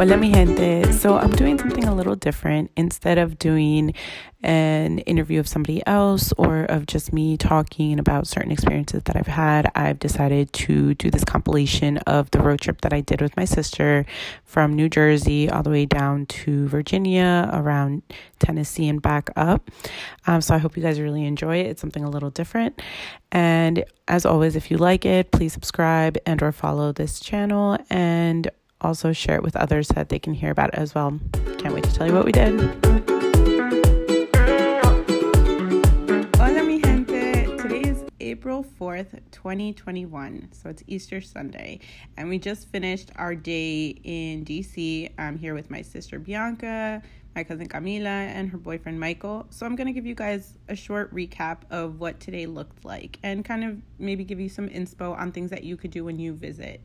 Hola, mi gente. So, I'm doing something a little different. Instead of doing an interview of somebody else or of just me talking about certain experiences that I've had, I've decided to do this compilation of the road trip that I did with my sister from New Jersey all the way down to Virginia, around Tennessee, and back up. Um, so, I hope you guys really enjoy it. It's something a little different. And as always, if you like it, please subscribe and or follow this channel and also share it with others so that they can hear about it as well. Can't wait to tell you what we did. Hola, mi gente. Today is April 4th, 2021. So it's Easter Sunday. And we just finished our day in DC. I'm here with my sister Bianca, my cousin Camila, and her boyfriend Michael. So I'm going to give you guys a short recap of what today looked like and kind of maybe give you some inspo on things that you could do when you visit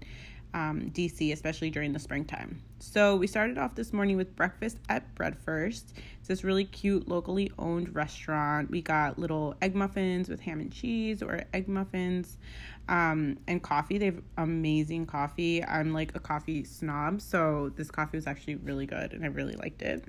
um, DC, especially during the springtime. So we started off this morning with breakfast at Breadfurst. It's this really cute, locally owned restaurant. We got little egg muffins with ham and cheese or egg muffins um, and coffee. They have amazing coffee. I'm like a coffee snob, so this coffee was actually really good and I really liked it.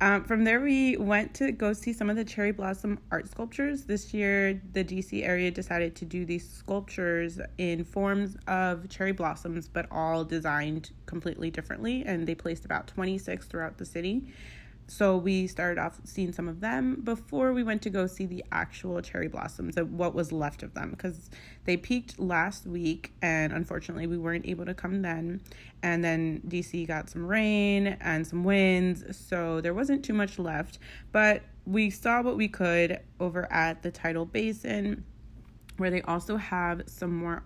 Um, from there, we went to go see some of the cherry blossom art sculptures. This year, the DC area decided to do these sculptures in forms of cherry blossoms, but all designed completely differently, and they placed about 26 throughout the city. So we started off seeing some of them before we went to go see the actual cherry blossoms, what was left of them, because they peaked last week and unfortunately we weren't able to come then. And then DC got some rain and some winds, so there wasn't too much left. But we saw what we could over at the Tidal Basin, where they also have some more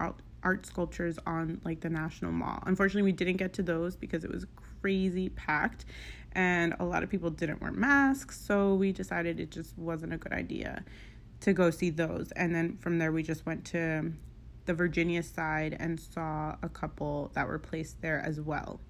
art sculptures on like the National Mall. Unfortunately, we didn't get to those because it was crazy packed and a lot of people didn't wear masks, so we decided it just wasn't a good idea to go see those. And then from there, we just went to the Virginia side and saw a couple that were placed there as well.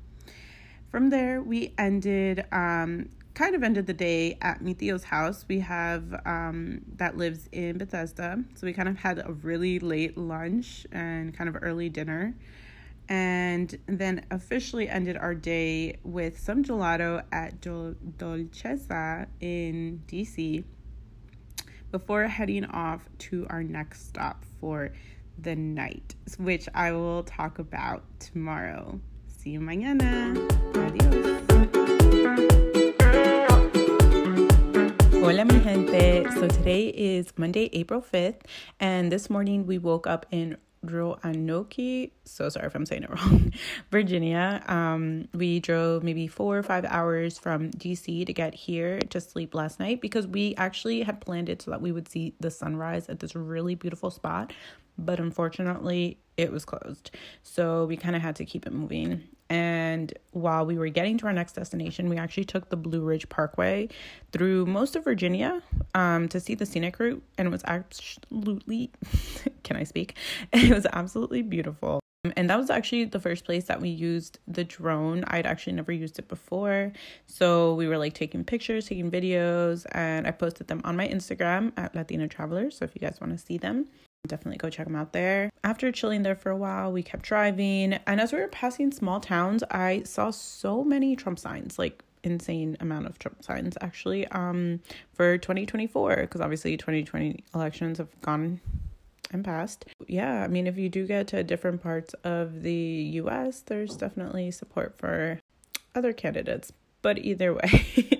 From there, we ended, um, kind of ended the day at Mithio's house. We have um, that lives in Bethesda, so we kind of had a really late lunch and kind of early dinner and then officially ended our day with some gelato at Dol- Dolcezza in DC before heading off to our next stop for the night, which I will talk about tomorrow. See you mañana. Adios. Hola, mi gente. So today is Monday, April 5th, and this morning we woke up in Roanoke. So sorry if I'm saying it wrong. Virginia. Um, we drove maybe four or five hours from DC to get here to sleep last night because we actually had planned it so that we would see the sunrise at this really beautiful spot. But unfortunately, it was closed. So we kind of had to keep it moving. And while we were getting to our next destination, we actually took the Blue Ridge Parkway through most of Virginia um, to see the scenic route. And it was absolutely, can I speak? It was absolutely beautiful. And that was actually the first place that we used the drone. I'd actually never used it before. So we were like taking pictures, taking videos, and I posted them on my Instagram at Latina Travelers. So if you guys want to see them, definitely go check them out there. After chilling there for a while, we kept driving. And as we were passing small towns, I saw so many Trump signs, like insane amount of Trump signs actually, um, for 2024, because obviously 2020 elections have gone and passed. Yeah, I mean, if you do get to different parts of the US, there's definitely support for other candidates. But either way,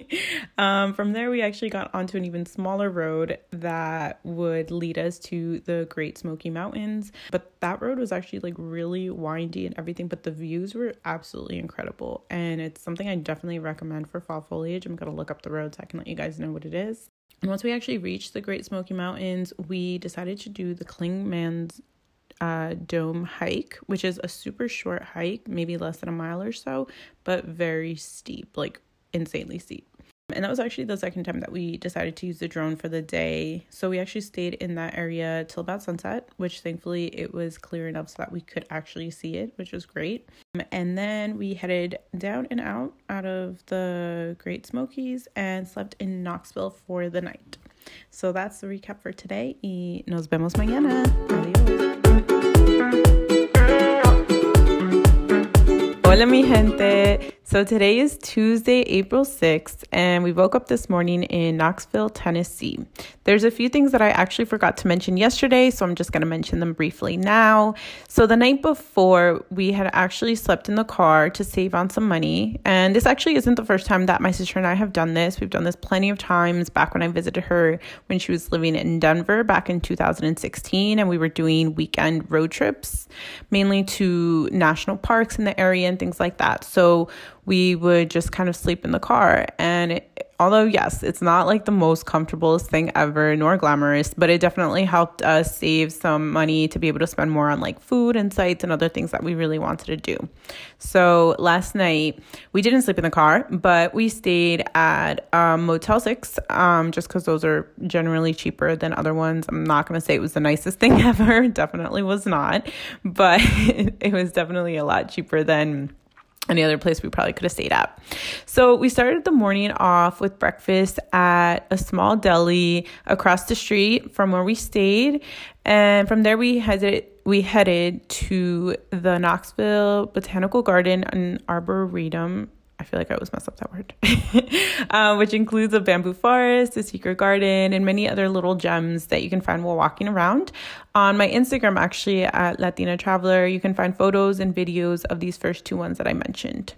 um, from there, we actually got onto an even smaller road that would lead us to the Great Smoky Mountains. But that road was actually like really windy and everything, but the views were absolutely incredible. And it's something I definitely recommend for fall foliage. I'm going to look up the road so I can let you guys know what it is. And once we actually reached the Great Smoky Mountains, we decided to do the Clingmans uh, Dome hike, which is a super short hike, maybe less than a mile or so, but very steep, like insanely steep. And that was actually the second time that we decided to use the drone for the day. So we actually stayed in that area till about sunset, which thankfully it was clear enough so that we could actually see it, which was great. And then we headed down and out out of the Great Smokies and slept in Knoxville for the night. So that's the recap for today. Y nos vemos mañana. Adios. Hola mi gente. So today is Tuesday, April 6th, and we woke up this morning in Knoxville, Tennessee. There's a few things that I actually forgot to mention yesterday, so I'm just going to mention them briefly now. So the night before, we had actually slept in the car to save on some money, and this actually isn't the first time that my sister and I have done this. We've done this plenty of times back when I visited her when she was living in Denver back in 2016, and we were doing weekend road trips, mainly to national parks in the area and things like that. So we would just kind of sleep in the car. And it, although, yes, it's not like the most comfortable thing ever, nor glamorous, but it definitely helped us save some money to be able to spend more on like food and sites and other things that we really wanted to do. So last night, we didn't sleep in the car, but we stayed at um, Motel 6 um, just because those are generally cheaper than other ones. I'm not going to say it was the nicest thing ever, definitely was not, but it was definitely a lot cheaper than any other place we probably could have stayed at. So we started the morning off with breakfast at a small deli across the street from where we stayed, and from there we headed we headed to the Knoxville Botanical Garden and Arboretum I feel like I always mess up that word, um, which includes a bamboo forest, a secret garden, and many other little gems that you can find while walking around. On my Instagram, actually, at Latina Traveler, you can find photos and videos of these first two ones that I mentioned.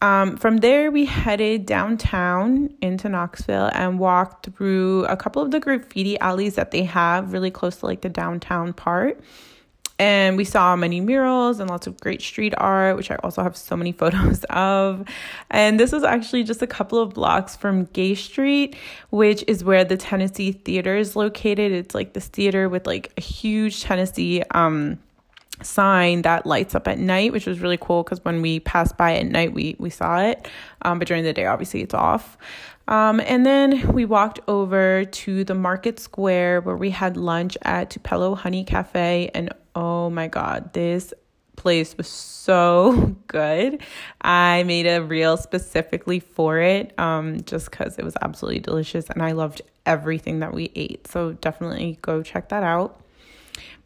Um, from there, we headed downtown into Knoxville and walked through a couple of the graffiti alleys that they have really close to like the downtown part. And we saw many murals and lots of great street art, which I also have so many photos of. And this was actually just a couple of blocks from Gay Street, which is where the Tennessee Theater is located. It's like this theater with like a huge Tennessee um sign that lights up at night, which was really cool because when we passed by at night, we we saw it. Um, but during the day, obviously, it's off. Um, and then we walked over to the market square where we had lunch at Tupelo Honey Cafe. And oh my God, this place was so good. I made a reel specifically for it um, just because it was absolutely delicious and I loved everything that we ate. So definitely go check that out.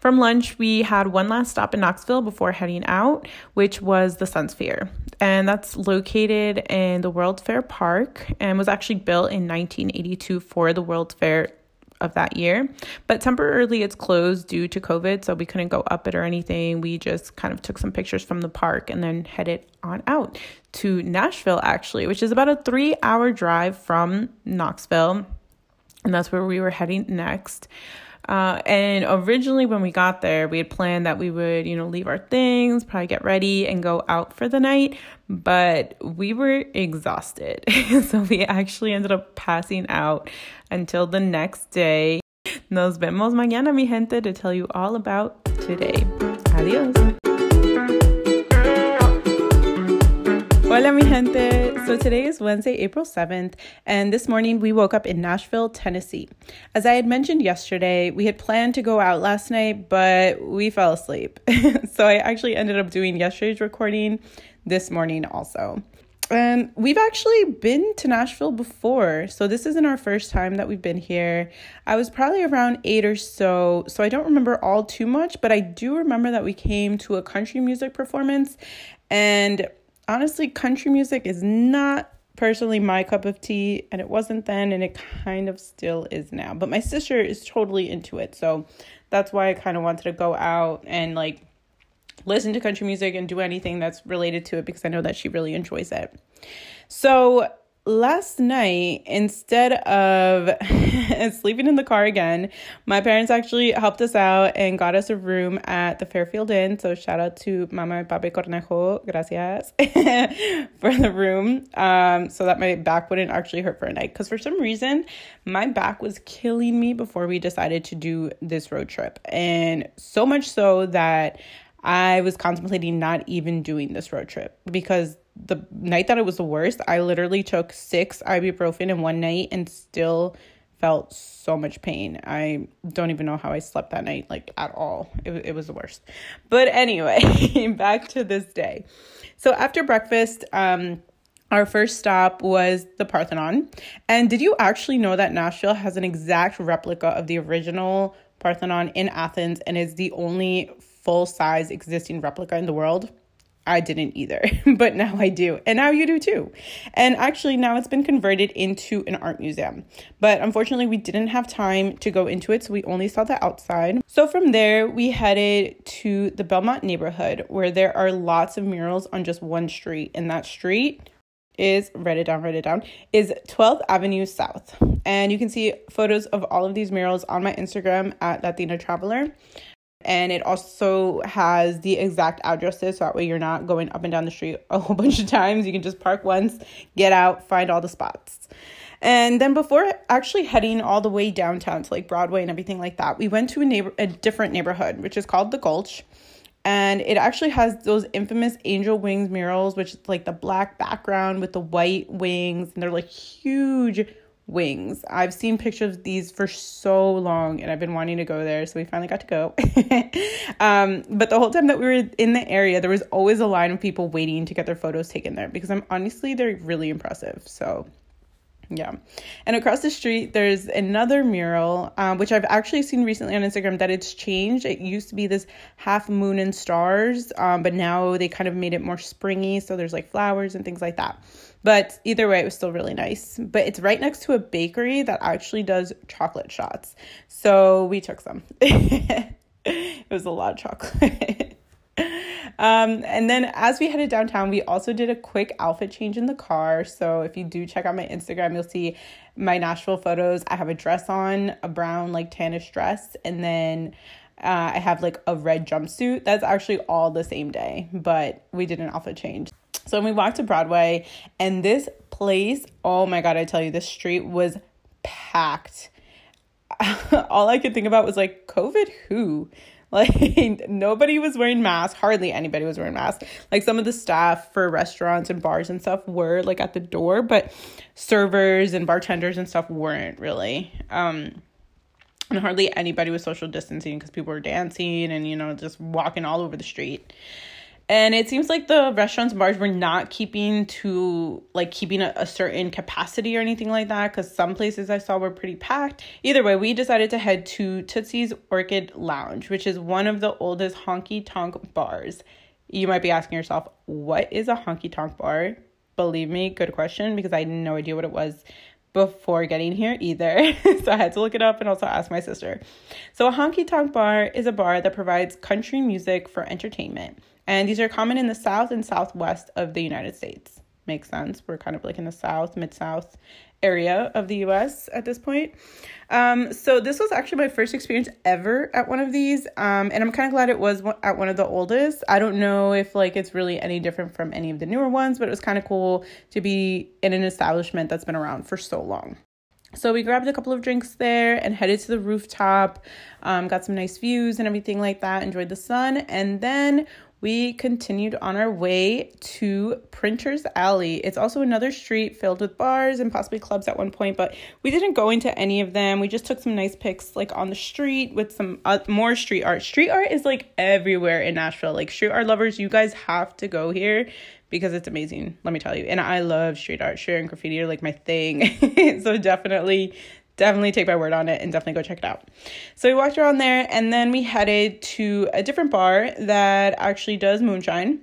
From lunch, we had one last stop in Knoxville before heading out, which was the Sun Sphere. And that's located in the World Fair Park and was actually built in 1982 for the World Fair of that year. But temporarily it's closed due to COVID, so we couldn't go up it or anything. We just kind of took some pictures from the park and then headed on out to Nashville, actually, which is about a three hour drive from Knoxville. And that's where we were heading next. Uh, and originally, when we got there, we had planned that we would, you know, leave our things, probably get ready and go out for the night. But we were exhausted. so we actually ended up passing out until the next day. Nos vemos mañana, mi gente, to tell you all about today. Adios. Hola, mi gente. So today is Wednesday, April 7th, and this morning we woke up in Nashville, Tennessee. As I had mentioned yesterday, we had planned to go out last night, but we fell asleep. so I actually ended up doing yesterday's recording this morning also. And we've actually been to Nashville before. So this isn't our first time that we've been here. I was probably around eight or so. So I don't remember all too much, but I do remember that we came to a country music performance and honestly, country music is not personally my cup of tea, and it wasn't then, and it kind of still is now. But my sister is totally into it, so that's why I kind of wanted to go out and like listen to country music and do anything that's related to it because I know that she really enjoys it. So last night, instead of sleeping in the car again, my parents actually helped us out and got us a room at the Fairfield Inn. So shout out to Mama and Papi Cornejo, gracias for the room, um, so that my back wouldn't actually hurt for a night. Because for some reason, my back was killing me before we decided to do this road trip, and so much so that I was contemplating not even doing this road trip because the night that it was the worst, I literally took six ibuprofen in one night and still felt so much pain. I don't even know how I slept that night, like at all. It, it was the worst. But anyway, back to this day. So after breakfast, um, our first stop was the Parthenon. And did you actually know that Nashville has an exact replica of the original Parthenon in Athens and is the only full size existing replica in the world? I didn't either, but now I do. And now you do too. And actually, now it's been converted into an art museum. But unfortunately, we didn't have time to go into it, so we only saw the outside. So from there, we headed to the Belmont neighborhood where there are lots of murals on just one street. And that street is write it down, write it down, is 12th Avenue South. And you can see photos of all of these murals on my Instagram at Latina Traveler and it also has the exact addresses so that way you're not going up and down the street a whole bunch of times. You can just park once get out find all the spots. And then before actually heading all the way downtown to like broadway and everything like that we went to a neighbor a different neighborhood which is called the gulch. And it actually has those infamous angel wings murals which is like the black background with the white wings and they're like huge wings. I've seen pictures of these for so long and I've been wanting to go there, so we finally got to go. um, but the whole time that we were in the area, there was always a line of people waiting to get their photos taken there because I'm honestly they're really impressive. So yeah. And across the street, there's another mural, um, which I've actually seen recently on Instagram that it's changed. It used to be this half moon and stars, um, but now they kind of made it more springy. So there's like flowers and things like that. But either way, it was still really nice. But it's right next to a bakery that actually does chocolate shots. So we took some. it was a lot of chocolate. um, and then as we headed downtown, we also did a quick outfit change in the car. So if you do check out my Instagram, you'll see my Nashville photos. I have a dress on, a brown, like tannish dress, and then uh, I have like a red jumpsuit. That's actually all the same day, but we did an outfit change. So we walked to Broadway, and this place, oh my God, I tell you, this street was packed. All I could think about was like, COVID who? Like nobody was wearing masks, hardly anybody was wearing masks. Like some of the staff for restaurants and bars and stuff were like at the door, but servers and bartenders and stuff weren't really. Um and hardly anybody was social distancing because people were dancing and you know just walking all over the street and it seems like the restaurants and bars were not keeping to like keeping a, a certain capacity or anything like that because some places i saw were pretty packed either way we decided to head to tootsie's orchid lounge which is one of the oldest honky tonk bars you might be asking yourself what is a honky tonk bar believe me good question because i had no idea what it was before getting here either. so I had to look it up and also ask my sister. So, a honky tonk bar is a bar that provides country music for entertainment. And these are common in the south and southwest of the United States. Makes sense. We're kind of like in the south, mid south area of the US at this point. Um, so this was actually my first experience ever at one of these. Um, and I'm kind of glad it was at one of the oldest. I don't know if like it's really any different from any of the newer ones, but it was kind of cool to be in an establishment that's been around for so long. So we grabbed a couple of drinks there and headed to the rooftop. Um, got some nice views and everything like that. Enjoyed the sun, and then we continued on our way to Printer's Alley. It's also another street filled with bars and possibly clubs at one point, but we didn't go into any of them. We just took some nice pics like on the street with some uh, more street art. Street art is like everywhere in Nashville. Like street art lovers, you guys have to go here because it's amazing. Let me tell you. And I love street art. Street and graffiti are like my thing. so definitely definitely take my word on it and definitely go check it out. So we walked around there and then we headed to a different bar that actually does moonshine.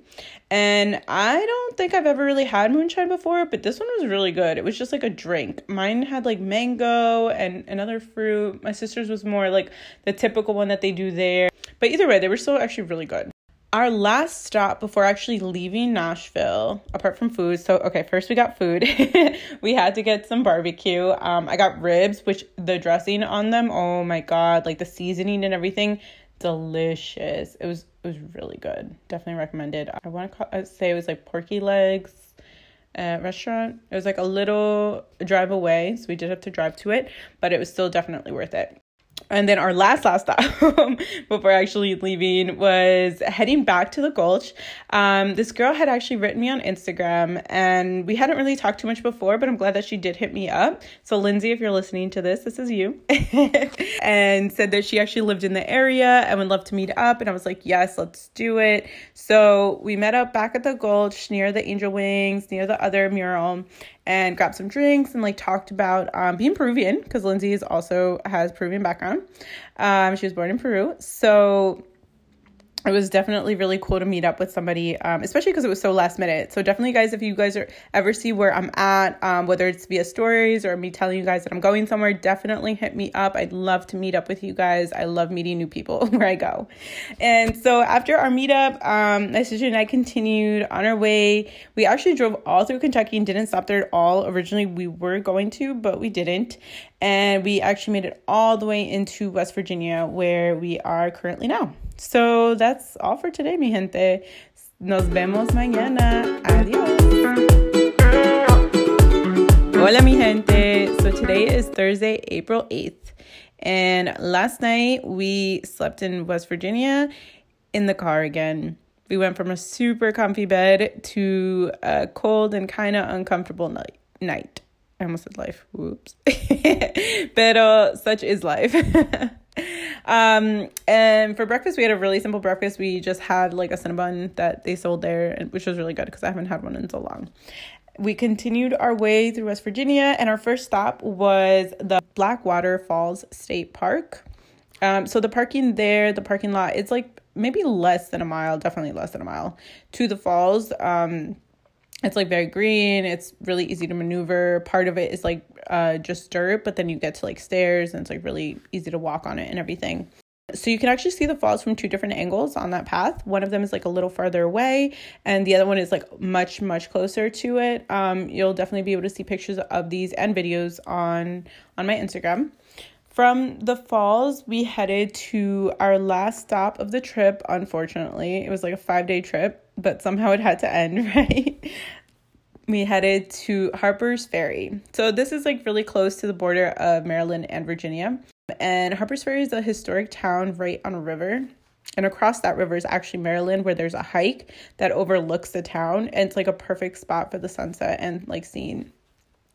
And I don't think I've ever really had moonshine before, but this one was really good. It was just like a drink. Mine had like mango and another fruit. My sister's was more like the typical one that they do there. But either way, they were still actually really good our last stop before actually leaving Nashville, apart from food. So, okay, first we got food. we had to get some barbecue. Um, I got ribs, which the dressing on them, oh my god, like the seasoning and everything, delicious. It was it was really good. Definitely recommended. I want to say it was like Porky Legs uh, restaurant. It was like a little drive away, so we did have to drive to it, but it was still definitely worth it. And then our last last stop before actually leaving was heading back to the Gulch. Um, this girl had actually written me on Instagram, and we hadn't really talked too much before, but I'm glad that she did hit me up. So Lindsay, if you're listening to this, this is you. and said that she actually lived in the area and would love to meet up. And I was like, yes, let's do it. So we met up back at the Gulch near the Angel Wings, near the other mural, and grabbed some drinks and like talked about um, being Peruvian because Lindsay is also has Peruvian background. Um, she was born in Peru, so it was definitely really cool to meet up with somebody, um, especially because it was so last minute. So definitely, guys, if you guys are ever see where I'm at, um, whether it's via stories or me telling you guys that I'm going somewhere, definitely hit me up. I'd love to meet up with you guys. I love meeting new people where I go. And so after our meetup, um, my sister and I continued on our way. We actually drove all through Kentucky and didn't stop there at all. Originally, we were going to, but we didn't. And we actually made it all the way into West Virginia, where we are currently now. So that's all for today, mi gente. Nos vemos mañana. Adiós. Hola, mi gente. So today is Thursday, April 8th. And last night we slept in West Virginia in the car again. We went from a super comfy bed to a cold and kind of uncomfortable night. night. I almost said life. Whoops. Pero such is life. um, and for breakfast, we had a really simple breakfast. We just had like a cinnabon that they sold there, which was really good because I haven't had one in so long. We continued our way through West Virginia, and our first stop was the Blackwater Falls State Park. Um, so the parking there, the parking lot, it's like maybe less than a mile, definitely less than a mile to the falls. Um, it's like very green. It's really easy to maneuver. Part of it is like uh just dirt but then you get to like stairs and it's like really easy to walk on it and everything. So you can actually see the falls from two different angles on that path. One of them is like a little farther away and the other one is like much much closer to it. Um you'll definitely be able to see pictures of these and videos on on my instagram from the falls, we headed to our last stop of the trip. Unfortunately, it was like a five day trip, but somehow it had to end, right? we headed to Harper's Ferry. So, this is like really close to the border of Maryland and Virginia. And Harper's Ferry is a historic town right on a river. And across that river is actually Maryland, where there's a hike that overlooks the town. And it's like a perfect spot for the sunset and like seeing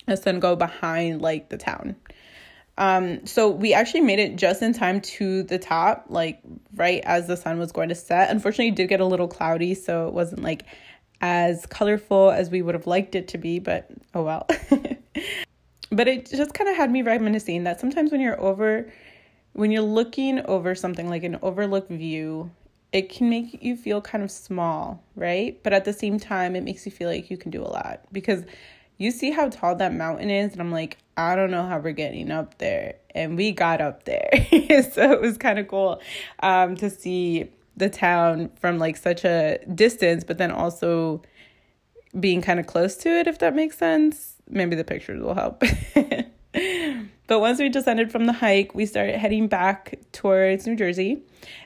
the sun go behind like the town. Um, so we actually made it just in time to the top, like right as the sun was going to set. Unfortunately, it did get a little cloudy, so it wasn't like as colorful as we would have liked it to be, but oh well. but it just kind of had me reminiscing that sometimes when you're over when you're looking over something like an overlook view, it can make you feel kind of small, right? But at the same time, it makes you feel like you can do a lot because you see how tall that mountain is? And i'm like i don't know how we're getting up there. And we got up there. So it was kind of cool um, to see the town from like such a distance but then also being kind of close to it if that makes sense. Maybe the pictures will help. But once we descended from the hike we started heading back towards new jersey.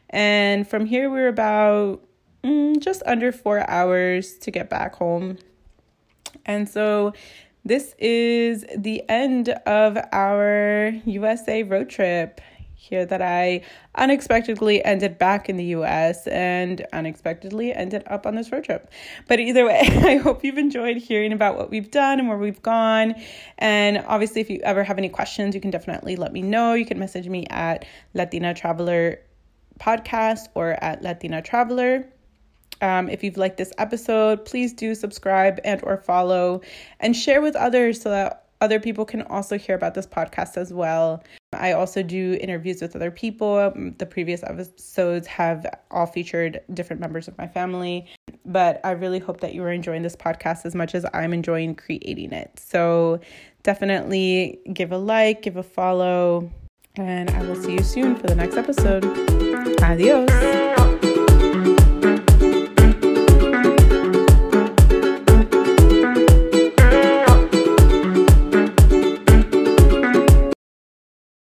And from here we were about mm, just under four hours to get back home and so this is the end of our USA road trip here that I unexpectedly ended back in the US and unexpectedly ended up on this road trip. But either way, I hope you've enjoyed hearing about what we've done and where we've gone. And obviously, if you ever have any questions, you can definitely let me know. You can message me at Latina Traveler Podcast or at Latina Traveler. Um, if you've liked this episode, please do subscribe and or follow and share with others so that other people can also hear about this podcast as well. I also do interviews with other people. Um, the previous episodes have all featured different members of my family, but I really hope that you are enjoying this podcast as much as I'm enjoying creating it. So definitely give a like, give a follow, and I will see you soon for the next episode. Adios.